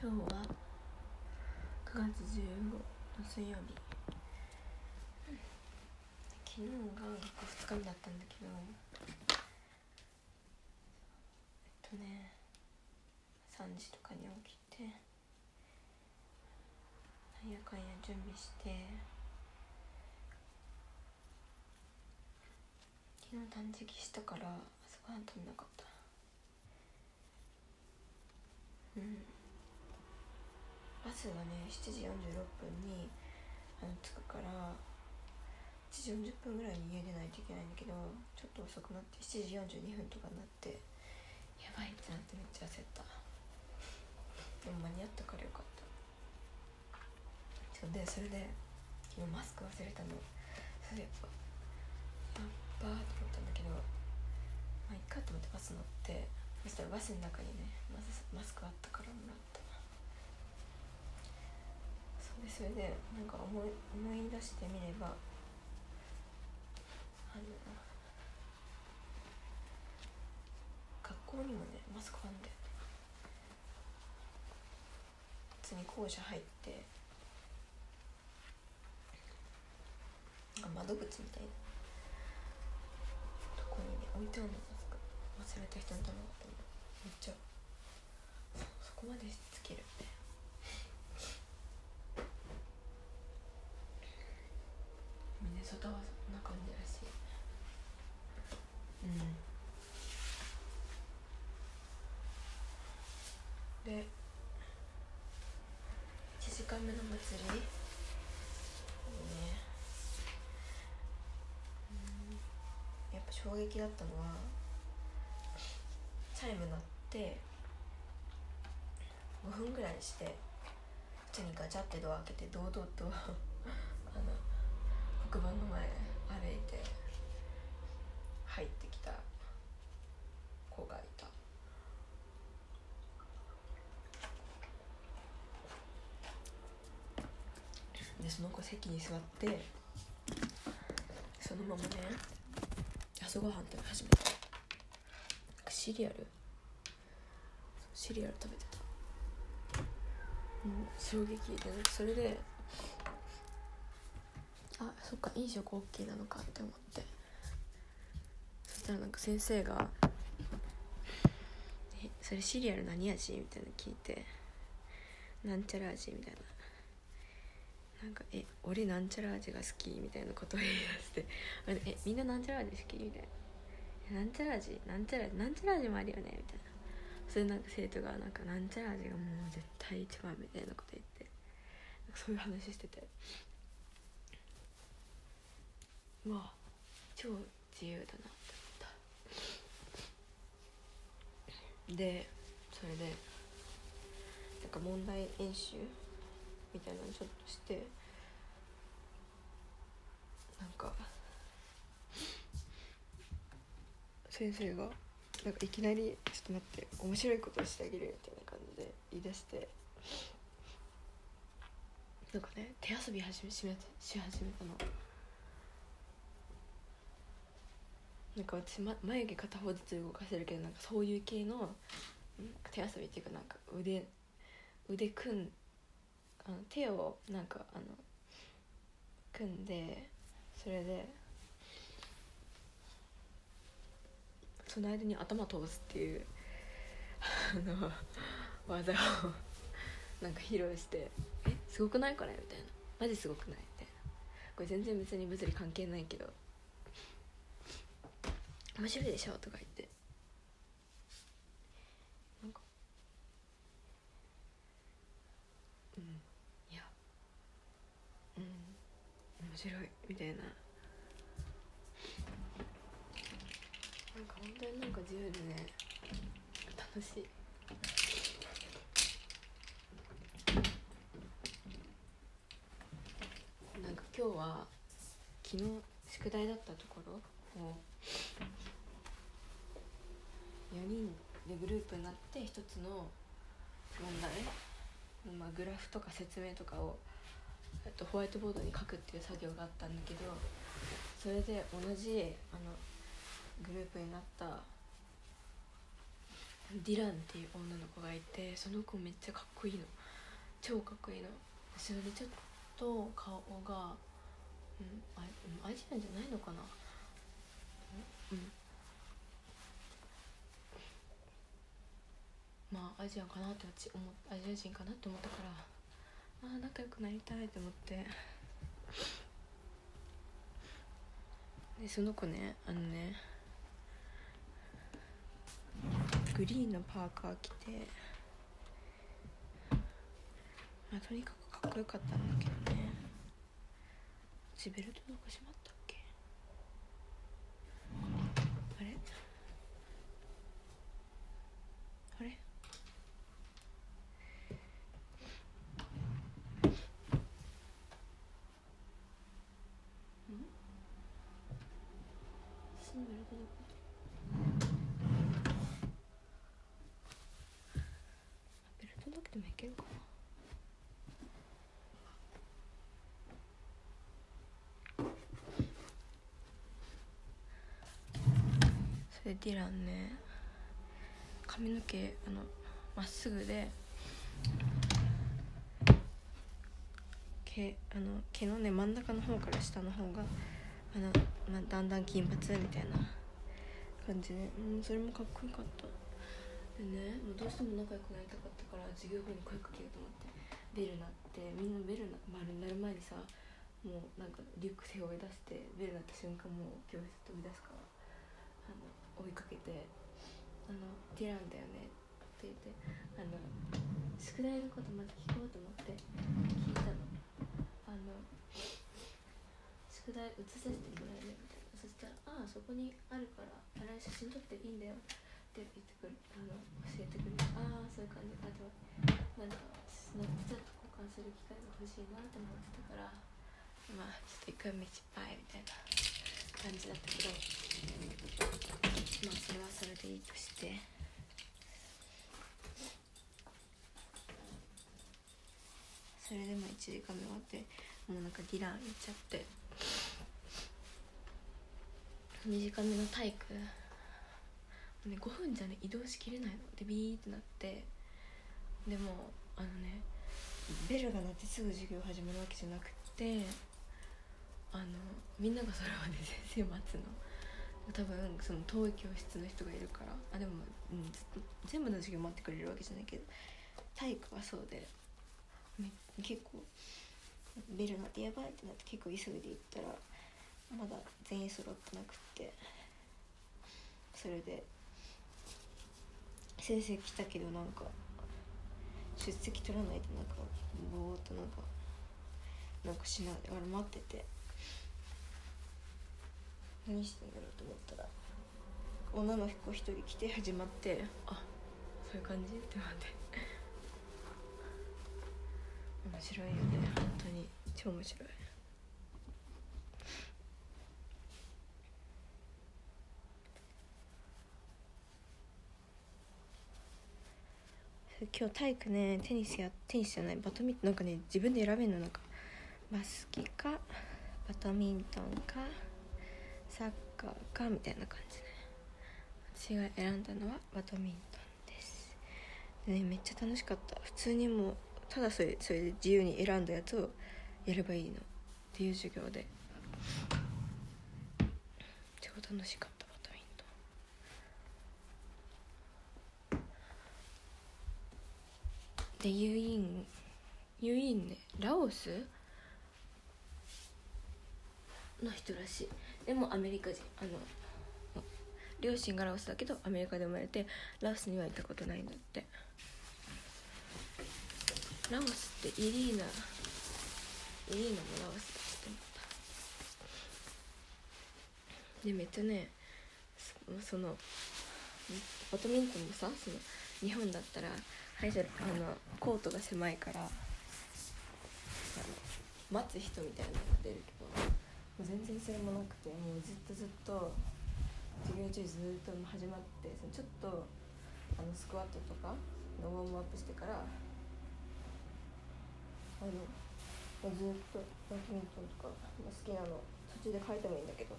今日は9月15の水曜日。昨日が学校2日目だったんだけど。えっとね3時とかに起きてなんやかんや準備して。昨日断食したから朝ごはん食べなかった。うん。バスがね7時46分にあの着くから7時40分ぐらいに家出ないといけないんだけどちょっと遅くなって7時42分とかになってやばいってなってめっちゃ焦った。でも間に合ったからよかった。そうでそれで昨日マスク忘れたの。それやっぱやっばーって思ったんだけどまあいっかと思ってバス乗ってそしたらバスの中にねまずマスクあったからもらったそうでそれでなんか思い思い出してみればあの学校にもねマスクあんだよね普通に校舎入ってなんか窓口みたいなとこにね置いてあるのマスク忘れた人のためだったのめっちゃそこまでつけるみたいなミネソタはそんな感じらし。いうん。で1時間目の祭り。ね。うん。やっぱ衝撃だったのはチャイム鳴って5分ぐらいして普通にガチャってドア開けて堂々とあの黒板の前歩いて入ってきた子がいたでその子席に座ってそのままね朝ごはん食べ始めた。シリアル？シリアル食べてた。もう衝撃でそれであそっか飲食 OK なのかって思って。そしたらなんか先生が「えそれシリアル何味?」みたいなの聞いて「なんちゃら味」みたいな。なんか「え俺なんちゃら味が好き」みたいなことを言い出して「えみんななんちゃら味好き?」みたいな「なんちゃら味？なんちゃら味なんちゃら味もあるよね」みたいな。それなんか生徒がなんかなんちゃら味がもう絶対一番みたいなこと言ってそういう話してて。うわ超自由だなって思った。でそれでなんか問題演習みたいなのちょっとして。なんか。先生がなんかいきなり「ちょっと待って面白いことしてあげるよ」みたいな感じで言い出して。なんかね手遊び始めしめし始めたの。なんか私、ま、眉毛片方ずつ動かせるけどなんかそういう系の手遊びっていうかなんか腕腕組んあの手をなんかあの組んでそれでその間に頭通すっていうあの技をなんか披露して「えすごくないこれ?」みたいな「マジすごくない?」みたいなこれ全然別に物理関係ないけど「面白いでしょ?」とか言ってなんかうんいやうん面白いみたいな。なんか本当になんか自由でね楽しい。なんか今日は昨日宿題だったところを4人でグループになって一つの問題、まあ、グラフとか説明とかを、と、ホワイトボードに書くっていう作業があったんだけどそれで同じあのグループになったディランっていう女の子がいてその子めっちゃかっこいいの。超かっこいいの。それでちょっと顔がうんあアジアンじゃないのかな。うん。まあアジアンかなって思アジア人かなって思ったから。ああ仲良くなりたいと思って。でその子ねあのねグリーンのパーカー着てまあとにかくかっこよかったんだけどね。ジベルトなんか閉まったっけあれあれシンベルトどこベルトだけでもいけるかな。それディランね。髪の毛あのまっすぐで毛あの毛のね真ん中の方から下の方があの、まあ、だんだん金髪みたいな感じで、うん、それもかっこよかった。でねもうどうしても仲良くなりたかったから授業後に声かけようと思ってベル鳴ってみんなベルな丸になる前にさもうなんかリュック背負い出してベル鳴った瞬間もう教室飛び出すからあの追いかけて「あのディランだよね」って言ってあの宿題のことまず聞こうと思って聞いたの。あの宿題写させてもらえるみたいな。そしたら「ああそこにあるからあれ写真撮っていいんだよ」って言ってくるあの教えてくれる。ああそういう感じ。あとはなんかスナップチャット交換する機会が欲しいなって思ってたからまあちょっと一回目失敗みたいな感じだったけどまあそれはそれでいいとして。それでも1時間目終わってもうなんかディラン行っちゃって。2時間目の体育ね、5分じゃね移動しきれないの。でビーってなって。でもあのねベルが鳴ってすぐ授業始まるわけじゃなくてあのみんながそれまで 先生待つの。多分その遠い教室の人がいるから。あでも、うん、全部の授業待ってくれるわけじゃないけど体育はそうで。結構ベル鳴ってやばいってなって結構急いで行ったらまだ全員揃ってなくって。それで先生来たけどなんか出席取らないとなんかぼーっとなんかなんかしない。で俺待ってて。何してんだろうと思ったら女の子一人来て始まってあそういう感じ？って思って。面白いよね。本当に。超面白い。今日体育ねテニスやテニスじゃないバドミントンなんかね自分で選べるのなんか。バスケかバドミントンかサッカーかみたいな感じで私が選んだのはバドミントンです。でねめっちゃ楽しかった。普通にもうただそれそれで自由に選んだやつをやればいいの。っていう授業で。超楽しかったバドミントンでユインユインねラオスの人らしい。でもアメリカ人あの両親がラオスだけどアメリカで生まれてラオスには行ったことないんだって。ラオスってイリーナイリーナもラオスだって思った。でめっちゃねそのバドミントンもさその日本だったらはいじゃあのコートが狭いからあの待つ人みたいなのが出るけどもう全然それもなくてもうずっとずっと授業中ずっと始まってそのちょっとあのスクワットとかのウォームアップしてからあのずっとバドミントンとか好きなの途中で変えてもいいんだけど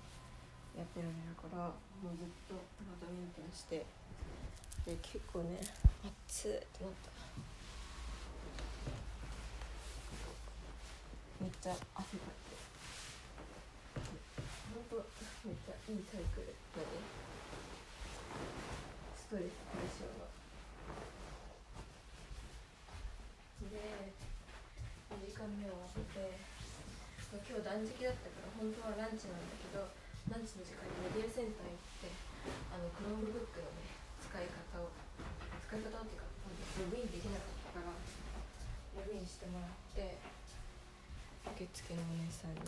やってられるからもうずっとバドミントンしてて結構ね熱ってなった。めっちゃ汗かいてほんとめっちゃいいサイクル。何？ストレス解消の。で2時間目を終わって今日断食だったから本当はランチなんだけどランチの時間にメディアセンター行ってあの Chromebook のね使い方を使い方っていうかログインできなかったからログインしてもらって受付のお姉さんに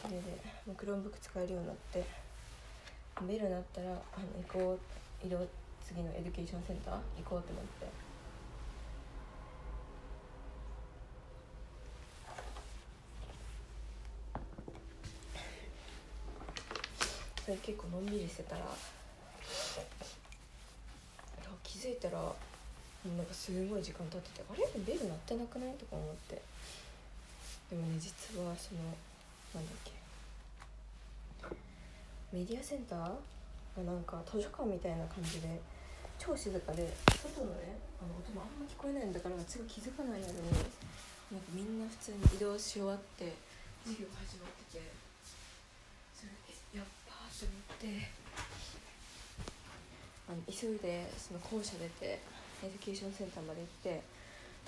それでもう Chromebook 使えるようになってベル鳴ったらあの行こう移動次のエデュケーションセンター行こうと思って。それ結構のんびりしてたら気づいたらなんかすごい時間経っててあれ？ベル鳴ってなくない？とか思って。でもね実はそのなんだっけ。メディアセンターがなんか図書館みたいな感じで超静かで外のねあの音もあんま聞こえないんだからすごい気づかない間になんかみんな普通に移動し終わって授業始まっててそれでやっばーと思って。あの急いでその校舎出てエデュケーションセンターまで行って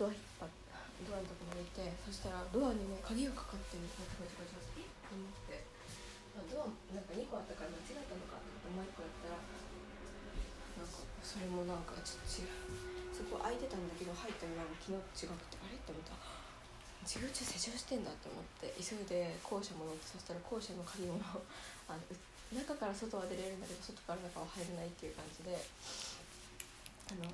ドア引っ張ってドアのとこまで行ってそしたらドアにね鍵がかかってるガチャガチャガチャって思ってあドアなんか2個あったから間違ったのかと思ってもう1個やったらなんかそれもなんかちょっと違う。そこ開いてたんだけど入った裏が昨日違くてあれ？って思った。授業中施錠してんだって思って急いで校舎戻ってそしたら校舎の鍵もあの中から外は出れるんだけど外から中は入れないっていう感じであの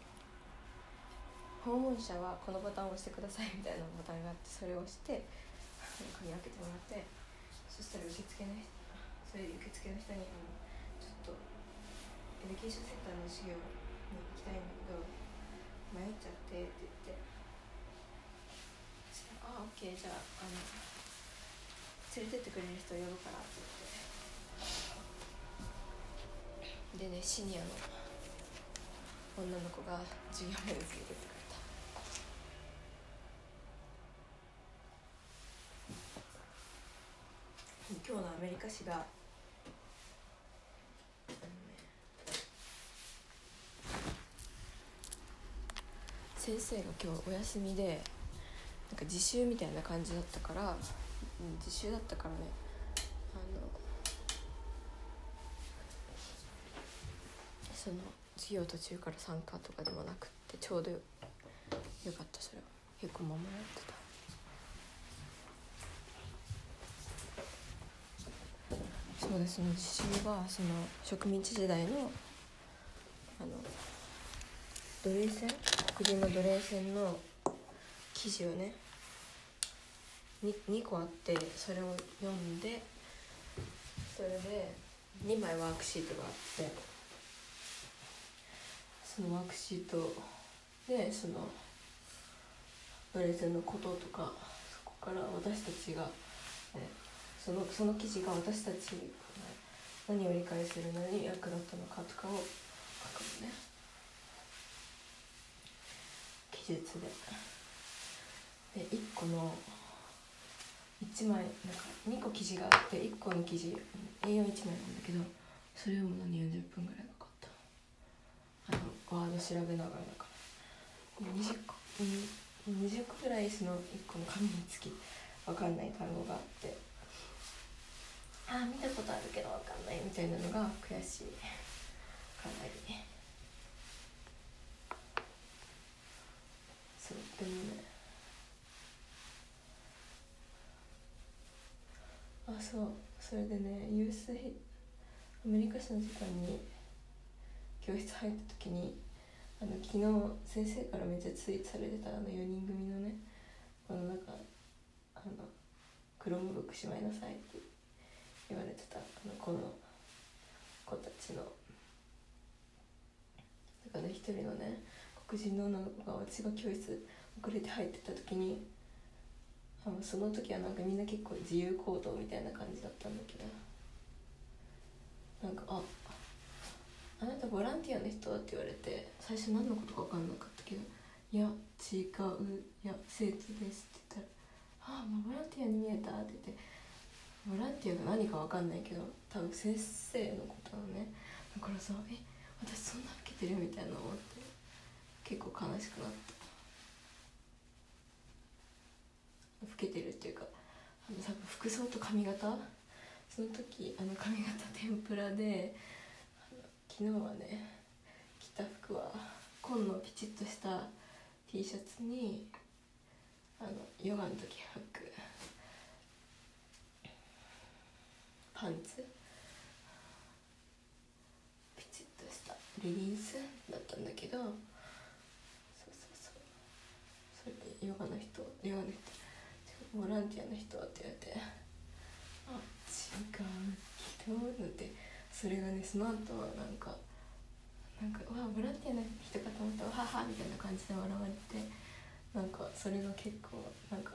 訪問者はこのボタンを押してくださいみたいなボタンがあってそれを押して鍵開けてもらってそしたら受付の人それ受付の人にあの「ちょっとエデュケーションセンターの授業に行きたいんだけど迷っちゃって」って言って「オッケーじゃああの連れてってくれる人呼ぶから」って言ってでねシニアの女の子が授業まで連れてってくれた。今日のアメリカ史が先生が今日お休みでなんか自習みたいな感じだったから、うん、自習だったからね。あのその授業途中から参加とかでもなくってちょうどよかったそれは。結構守られてた。そうですね。自習はその植民地時代のあの奴隷船黒人の奴隷船の記事をね 2, 2個あってそれを読んでそれで2枚ワークシートがあってそのワークシートでその奴隷船のこととかそこから私たちが、ね、そのその記事が私たち何を理解するのに役立ったのかとかを書くのね。記述で。で1個の1枚なんか2個記事があって1個の記事 A41 枚なんだけどそれをもう何40分ぐらいかかった。あのワード調べながらだから。20個20個ぐらいその1個の紙につき分かんない単語があって。ああ見たことあるけど分かんないみたいなのが悔しい。かなり。そうでもねあそれでねユースアメリカ史の時間に教室入った時にあの昨日先生からめっちゃツイートされてたあの4人組のねこの中あの「 Chromebook しまいなさい」って言われてたあのこの子たちの。だから一人のね黒人の女の子が私が教室遅れて入ってた時にあのその時はなんかみんな結構自由行動みたいな感じだったんだけどなんかあ「あなたボランティアの人?」って言われて最初何のことか分かんなかったけど「いや違ういや生徒です」って言ったら「ああボランティアに見えた」って言ってボランティアが何か分かんないけど多分先生のことなのねだからさ「え私そんな受けてる?」みたいな思って結構悲しくなった老けてるっていうかあの多分服装と髪型？その時あの髪型天ぷらで昨日はね着た服は紺のピチッとした T シャツにあのヨガの時履くパンツピチッとしたレギンスだったんだけどそうそうそう。それでヨガの人ヨガの人ボランティアの人って言われてあ違うけどって。それがねその後はなんかなんか「わボランティアの人かと思ったわはは」みたいな感じで笑われてなんかそれが結構なんか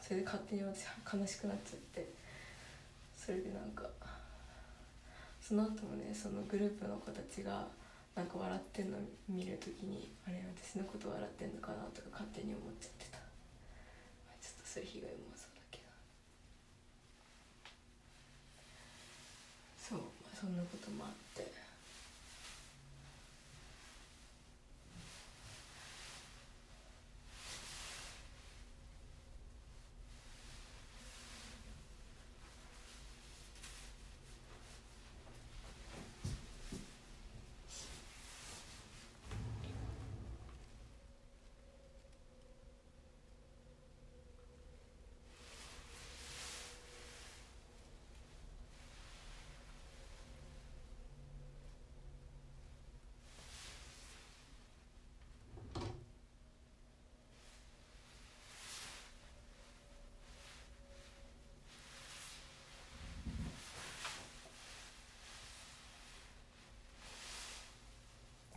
それで勝手に私悲しくなっちゃって。それでなんかその後もねそのグループの子たちがなんか笑ってんの見る時にあれ私のこと笑ってんのかなとか勝手に思っちゃってたちょっとそういう被害もそうだけど。そう、まあ、そんなこともあって。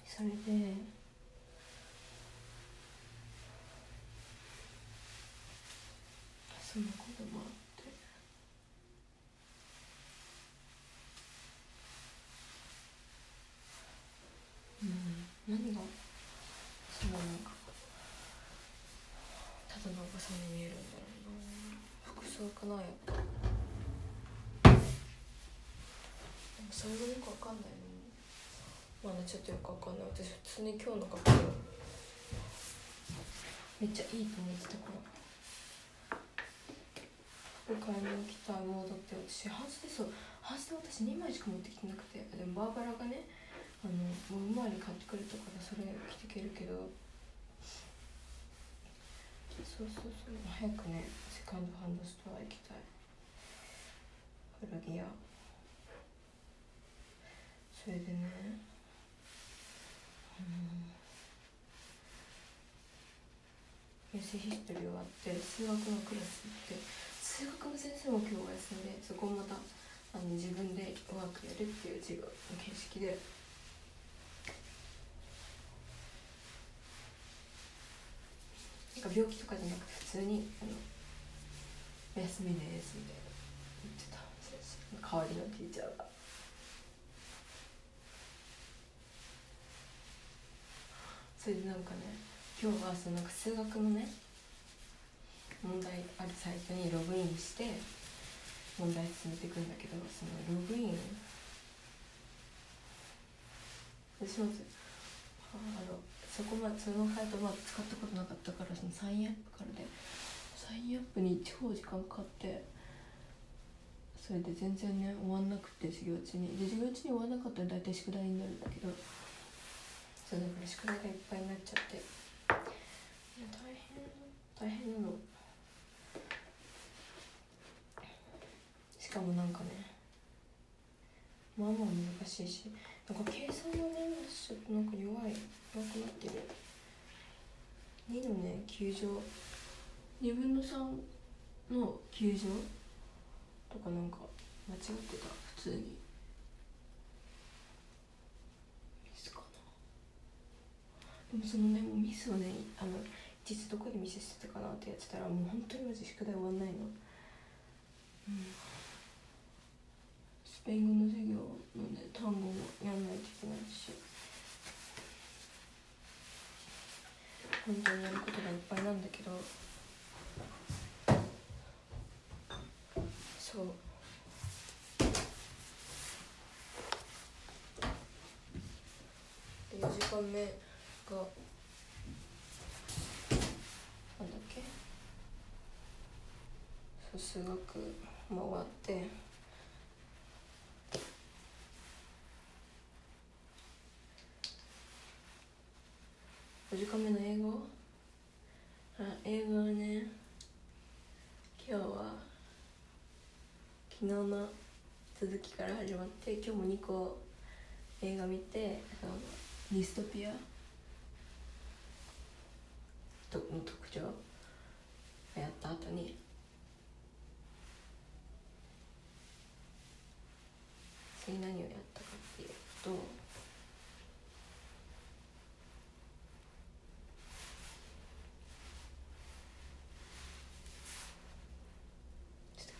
それでそのこともあって。うん。何がそのただのおばさんに見えるんだろうな。服装かなやっぱ。でもそれがよくわかんないのまだちょっとよくわかんない。私普通に今日の格好。めっちゃいいと思ってたから買い物来たモードって私ハンスでそうハンスで私2枚しか持ってきてなくて。でもバーバラがねあのもう周り買ってくれたからそれ着てけるけど。そうそうそう。早くねセカンドハンドストア行きたい。古着屋。それでねエセヒストリー終わって数学のクラス行って数学の先生も今日お休みでそこもまたあの自分でワークやるっていう授業の形式で。なんか病気とかじゃなくて普通にあの「お休みです」みたいな言ってた先生代わりのティーチャーが。それでなんかね今日はそのなんか数学のね問題あるサイトにログインして問題進めていくんだけどそのログイン私まずあのそこまでそのサイトまだ使ったことなかったからそのサインアップからでサインアップに超時間かかってそれで全然ね終わんなくて授業中に。で授業中に終わらなかったら大体宿題になるんだけどそうだから宿題がいっぱいになっちゃって。大変大変なの。しかもなんかねまあまあ難しいしなんか計算のねちょっとなんか弱い弱くなってる。2のね9乗2分の3の9乗とかなんか間違ってた普通に。でもそのねもうミスをねあの実どこでミスしてたかなってやってたらもう本当にマジ宿題終わんないの。うん。スペイン語の授業のね単語もやんないといけないし。本当にやることがいっぱいなんだけど。そう。で4時間目。がなんだっけ。そう数学も終わって。4時間目の英語？あ英語はね今日は昨日の続きから始まって今日も2個映画見てディストピアの特徴？やった後に。次何をやったかっていうと。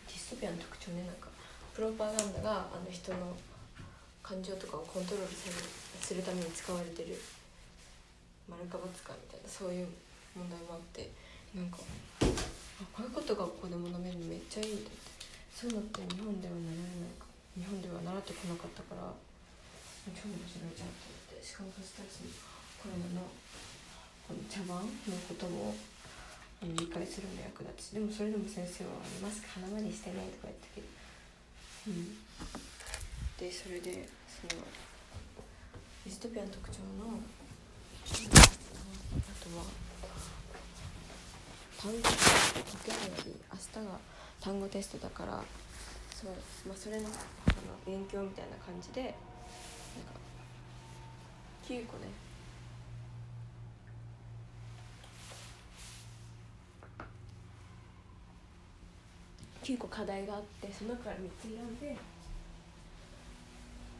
ディストピアの特徴ねなんかプロパガンダがあの人の感情とかをコントロールするするために使われてる。丸か×かみたいなそういう問題もあってなんかあこういうことがここで学べるのめっちゃいいって。そういうのって日本では習えないか。日本では習ってこなかったから超面白いじゃんと思って。しかも私たちこれのこの茶番のことも理解するの役立ちでもそれでも先生は「マスク鼻までしてね」とか言ったけど。うん。でそれでそのディストピアの特徴のあとは単語解けない明日が単語テストだからそう、まあ、それのあの勉強みたいな感じでなんか9個ね。9個課題があってその中から3つ選んで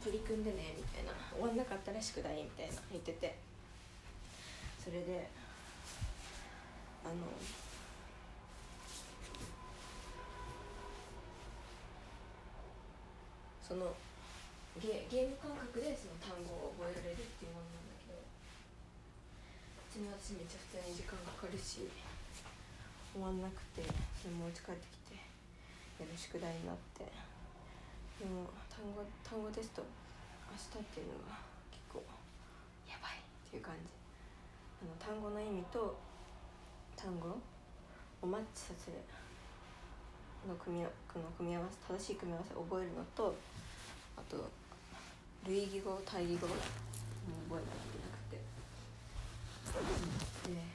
取り組んでねみたいな。終わんなかったら宿題みたいな言ってて。それであのそのゲゲーム感覚でその単語を覚えられるっていうものなんだけど。うちの私めっちゃ普通に時間かかるし終わんなくてそれもう家帰ってきてやる宿題になって。でも単語単語テスト明日っていうのが結構やばいっていう感じ。あの単語の意味と単語をマッチさせる。の組みの組み合わせ正しい組み合わせを覚えるのとあと類義語対義語も覚えなきゃいけなくて。でそれでね。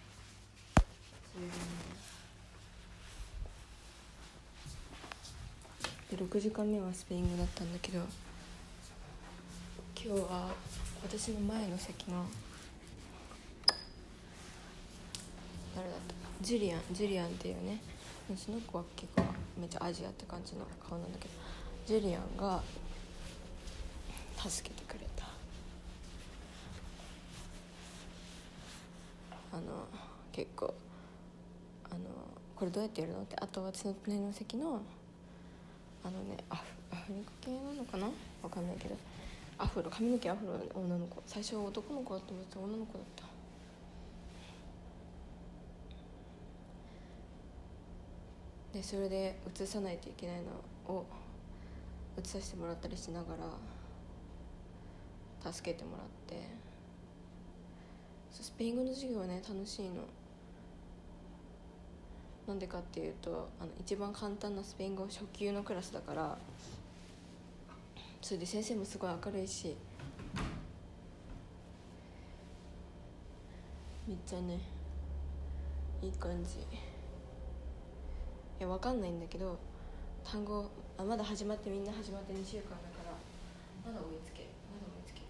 で6時間目はスペイン語だったんだけど今日は私の前の席の誰だった？ジュリアンジュリアンっていうね。その子は結構めっちゃアジアって感じの顔なんだけどジュリアンが助けてくれた。あの結構あのこれどうやってやるのってあと私の隣の席のあのねアフアフリカ系なのかな？わかんないけど。アフロ髪の毛アフロ女の子。最初男の子だと思ってた女の子だった。でそれで映さないといけないのを映させてもらったりしながら助けてもらって。スペイン語の授業はね楽しいの。なんでかっていうとあの一番簡単なスペイン語初級のクラスだからそれで先生もすごい明るいしめっちゃねいい感じ。いやわかんないんだけど単語あまだ始まってみんな始まって2週間だからまだ追いつけまだ追いつけっ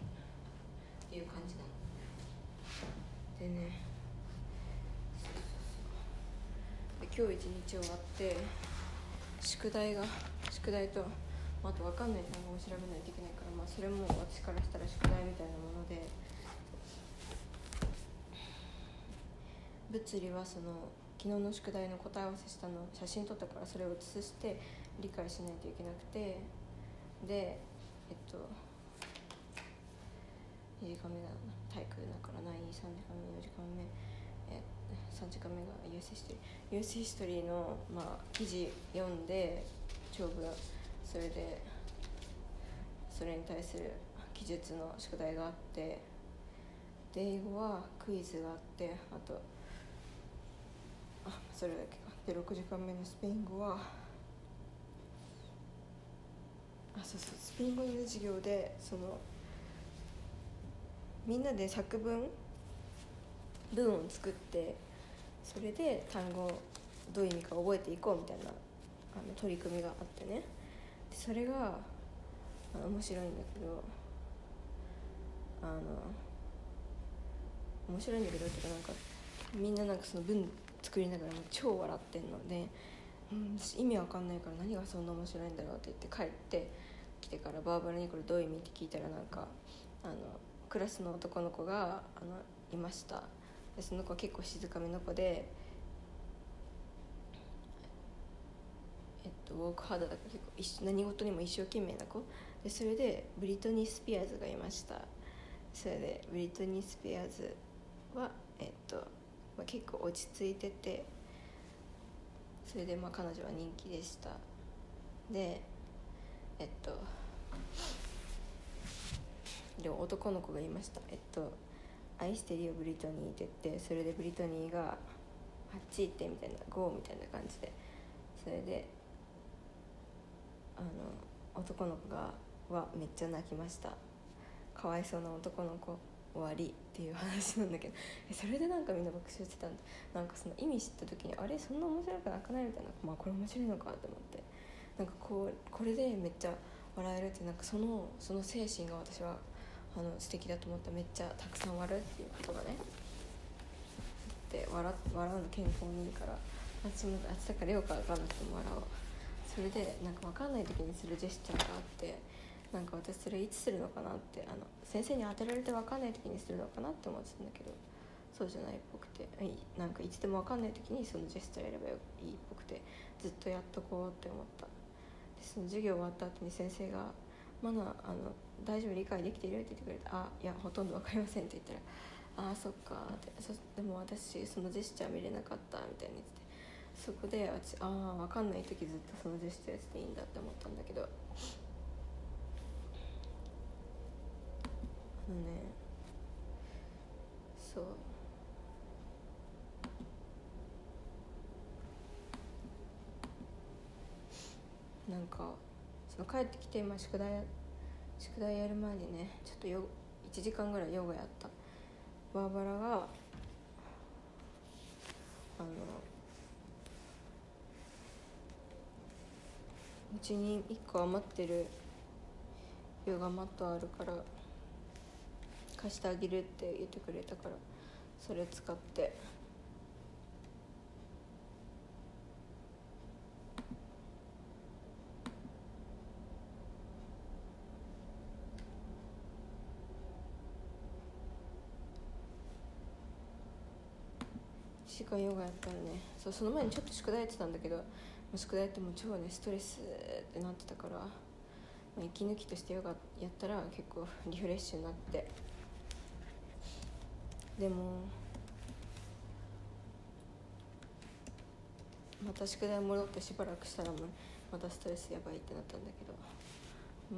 ていう感じなのでねで今日一日終わって宿題が宿題と、まあ、あと分かんない単語を調べないといけないから、まあ、それも私からしたら宿題みたいなもので物理はその昨日の宿題の答え合わせしたの写真撮ったからそれを写して理解しないといけなくてでえっと2時間目だ体育だからない3時間目4時間目。え3時間目が US ヒストリー US ヒストリーの、まあ、記事読んで長部それでそれに対する記述の宿題があってで英語はクイズがあってあとそれだけかで6時間目のスペイン語はあそうそうスペイン語の授業でそのみんなで作文文を作ってそれで単語どういう意味か覚えていこうみたいなあの取り組みがあってね。でそれが面白いんだけどあの面白いんだけどっていうかなんかみんななんかその文作りながらも超笑ってんので、うん、意味わかんないから何がそんな面白いんだろうって言って帰ってきてからバーバラにこれどういう意味って聞いたらなんかあのクラスの男の子があのいました。でその子は結構静かめの子でえっとウォークハードだから結構何事にも一生懸命な子。でそれでブリトニー・スピアーズがいました。それでブリトニー・スピアーズはえっと、まあ、結構落ち着いててそれでまあ彼女は人気でした。でえっとで男の子がいました。えっと「愛してるよブリトニー」って言ってそれでブリトニーが「あっち行って」みたいな「ゴー」みたいな感じで。それであの男の子がはめっちゃ泣きました。かわいそうな男の子。終わりっていう話なんだけどそれでなんかみんな爆笑してたんでなんかその意味知った時にあれそんな面白くなくないみたいな。まあこれ面白いのかと思って。なんかこうこれでめっちゃ笑えるってなんかそのその精神が私はあの素敵だと思った。めっちゃたくさん笑うっていうことがね。で笑笑うの健康にいいから。私もあっちだからよく分かんなくても笑う。それでなんか分かんない時にするジェスチャーがあってなんか私それいつするのかなってあの先生に当てられて分かんない時にするのかなって思ってたんだけどそうじゃないっぽくてなんかいつでも分かんない時にそのジェスチャーやればいいっぽくてずっとやっとこうって思ったでその授業終わった後に先生が「マナあの大丈夫理解できている?」って言ってくれて「あいやほとんど分かりません」って言ったら「ああそっか」ってでも私そのジェスチャー見れなかったみたいに言っててそこで私ああ分かんない時ずっとそのジェスチャーしていいんだって思ったんだけどのね。そう。なんかその帰ってきて、まあ、宿題宿題やる前にねちょっとよ1時間ぐらいヨガやった。バーバラがあのうちに1個余ってるヨガマットあるから貸してあげるって言ってくれたからそれ使って。時間ヨガやったらね。そうその前にちょっと宿題やってたんだけど宿題ってもう超ねストレスってなってたから、まあ、息抜きとしてヨガやったら結構リフレッシュになって。でもまた宿題戻ってしばらくしたらもうまたストレスやばいってなったんだけど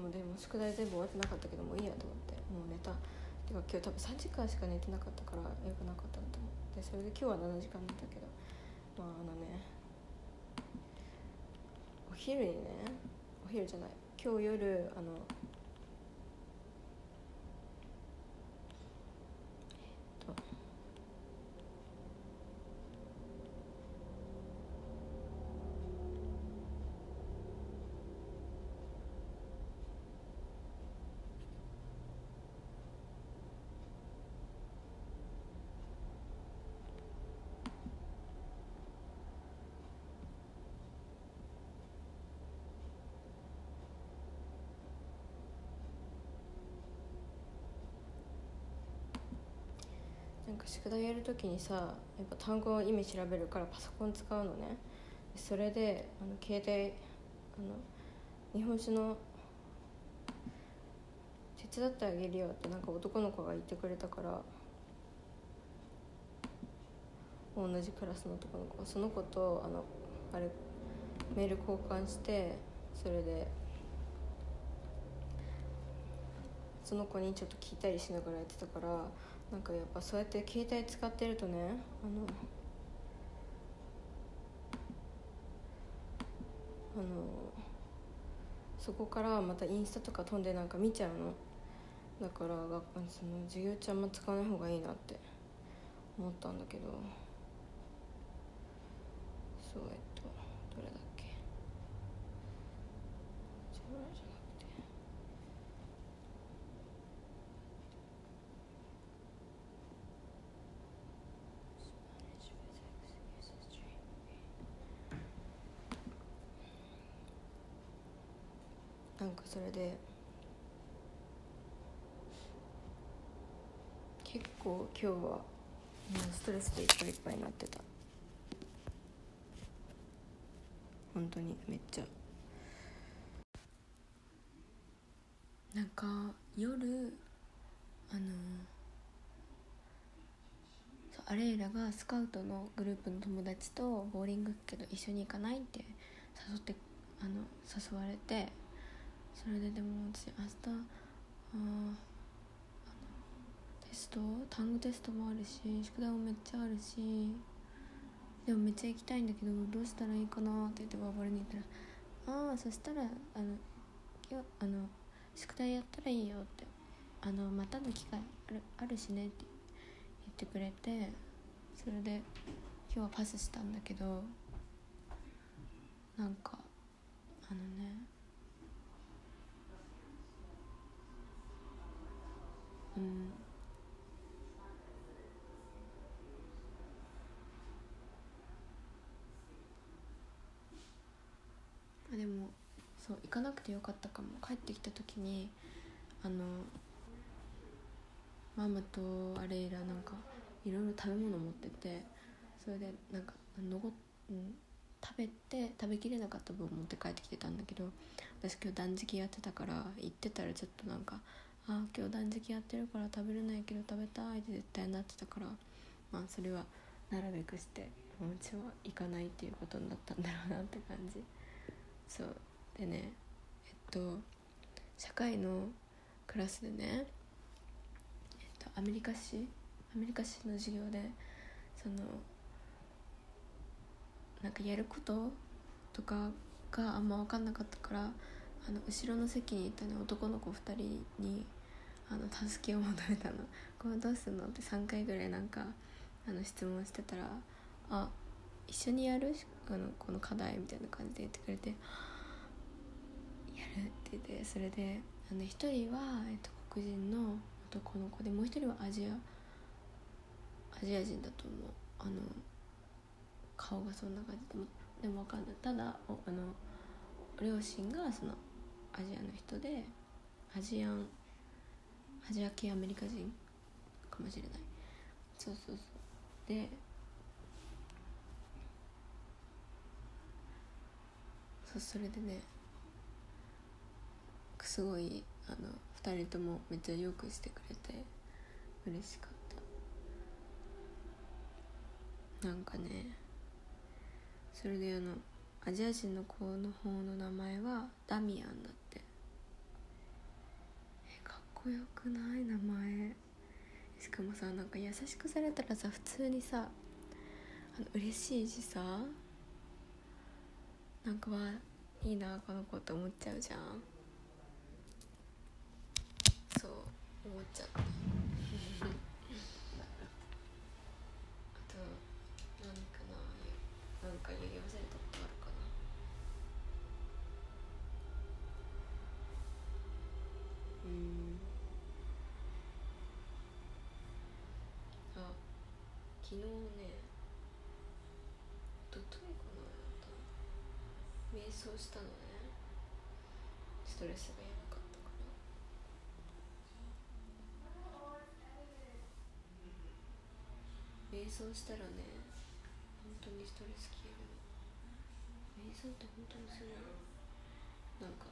もうでも宿題全部終わってなかったけどもういいやと思って。もう寝たてか今日多分3時間しか寝てなかったからよくなかったなと。思ってそれで今日は7時間寝たけどまああのね。お昼にねお昼じゃない。今日夜あのなんか宿題やるときにさやっぱ単語を意味調べるからパソコン使うのね。それであの携帯あの日本酒の手伝ってあげるよってなんか男の子が言ってくれたから同じクラスの男の子。その子とあのあれメール交換してそれでその子にちょっと聞いたりしながらやってたからなんかやっぱそうやって携帯使ってるとねあのあのそこからまたインスタとか飛んでなんか見ちゃうの。だから学校その授業中あんま使わない方がいいなって思ったんだけど。そうえっとどれだっけじゃじゃなくてなんかそれで。結構今日はもうストレスでいっぱいいっぱいになってた。本当にめっちゃ。なんか夜あのそうアレイラがスカウトのグループの友達とボーリングけど一緒に行かないって誘ってあの誘われて。それででも私明日ああのテスト単語テストもあるし宿題もめっちゃあるしでもめっちゃ行きたいんだけどどうしたらいいかなって言ってバーバルに言ったら「ああそしたらあの今日あの宿題やったらいいよ」って「あのまたの機会あるあるしね」って言ってくれてそれで今日はパスしたんだけどなんかあのねうん。あでもそう行かなくてよかったかも。帰ってきた時にあのママとアレイラなんかいろいろ食べ物持っててそれでなんかのご、うん、食べて食べきれなかった分持って帰ってきてたんだけど私今日断食やってたから行ってたらちょっとなんか「あ今日断食やってるから食べれないけど食べたい」って絶対なってたからまあそれはなるべくしてもうちは行かないっていうことになったんだろうなって感じ。そう。でねえっと社会のクラスでね、えっと、アメリカ史アメリカ史の授業でそのなんかやることとかがあんま分かんなかったからあの後ろの席にいたね男の子2人にあの助けを求めたの「これどうすんの?」って3回ぐらいなんかあの質問してたら「あ一緒にやる？あのこの課題」みたいな感じで言ってくれて「やる」って言ってそれであの1人は、えっと、黒人の男の子でもう1人はアジアアジア人だと思う。あの顔がそんな感じでもでも分かんない。ただあの両親がそのアジアの人でアジアンアジア系アメリカ人かもしれない。そうそうそう。でそうそれでねすごいあの2人ともめっちゃよくしてくれて嬉しかった。なんかねそれであのアジア人の子の方の名前はダミアンだって。こよくない名前。しかもさなんか優しくされたらさ普通にさあの嬉しいしさなんかはいいなこの子って思っちゃうじゃん。そう思っちゃった。あと何かななんか言い忘れたことあるかなうんあ昨日ね一昨日かな瞑想したのね。ストレスがやばかったから。瞑想したらね本当にストレス消えるの。瞑想って本当にするのなんか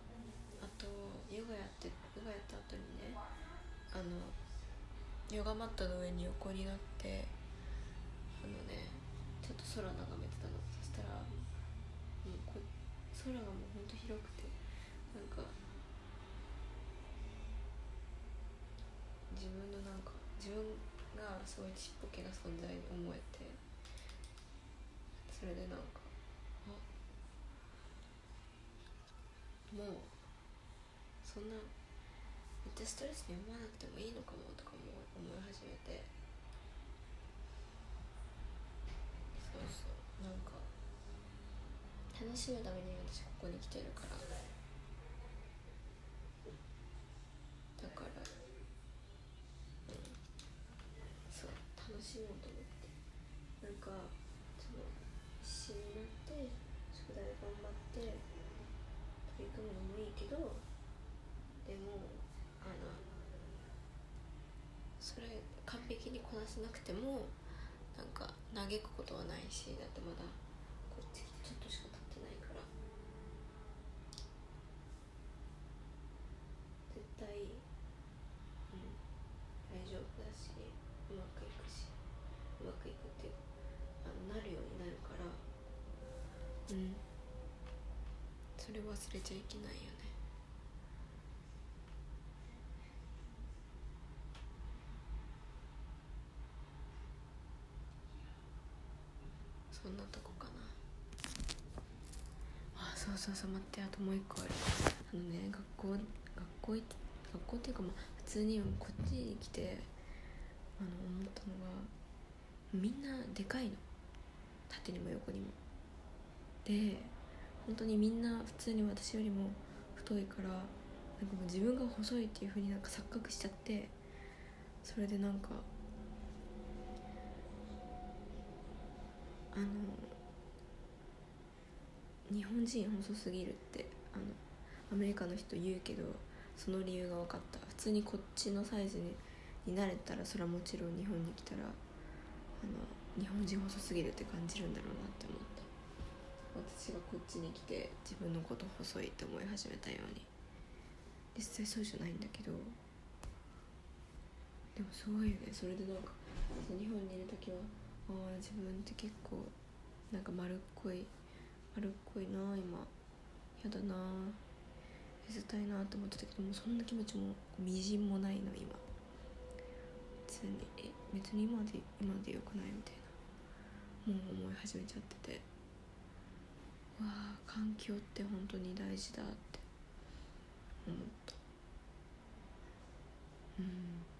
あとヨガやってヨガやった後にねあのヨガマットの上に横になって空眺めてたの。そしたらもうこ空がもうほんと広くてなんか自分のなんか自分がすごいちっぽけな存在に思えてそれでなんかあもうそんなめっちゃストレスに思わなくてもいいのかもとかも思い始めて。そうなんか楽しむために私ここに来て。るからだからうんそう楽しもうと思って。なんかその必死になって。宿題頑張って。取り組むのもいいけどでもあのそれ完璧にこなせなくて。もなんか嘆くことはないしだってまだこっちちょっとしか経ってないから。絶対うん大丈夫だしうまくいくしうまくいくっていうあのなるようになるから。うん。それ忘れちゃいけないよねそんなとこかなあそうそうそう待ってあともう一個ある。あのね学校学校学校っていうかまあ普通にこっちに来てあの思ったのがみんなでかいの。縦にも横にも。で本当にみんな普通に私よりも太いからなんかもう自分が細いっていう風になんか錯覚しちゃってそれでなんかあの日本人細すぎるってあのアメリカの人言うけどその理由が分かった。普通にこっちのサイズにになれたらそれはもちろん日本に来たらあの日本人細すぎるって感じるんだろうなって思った。私がこっちに来て自分のこと細いって思い始めたように。実際そうじゃないんだけど。でもすごいよね。それでなんか日本にいる時はああ自分って結構なんか丸っこい丸っこいな今。やだな。痩せたいなって思ってたけどもそんな気持ちもみじんもないの今。普通に。え別に今で今でよくないみたいな。もう思い始めちゃってて。わあ環境って本当に大事だって。思った。うん。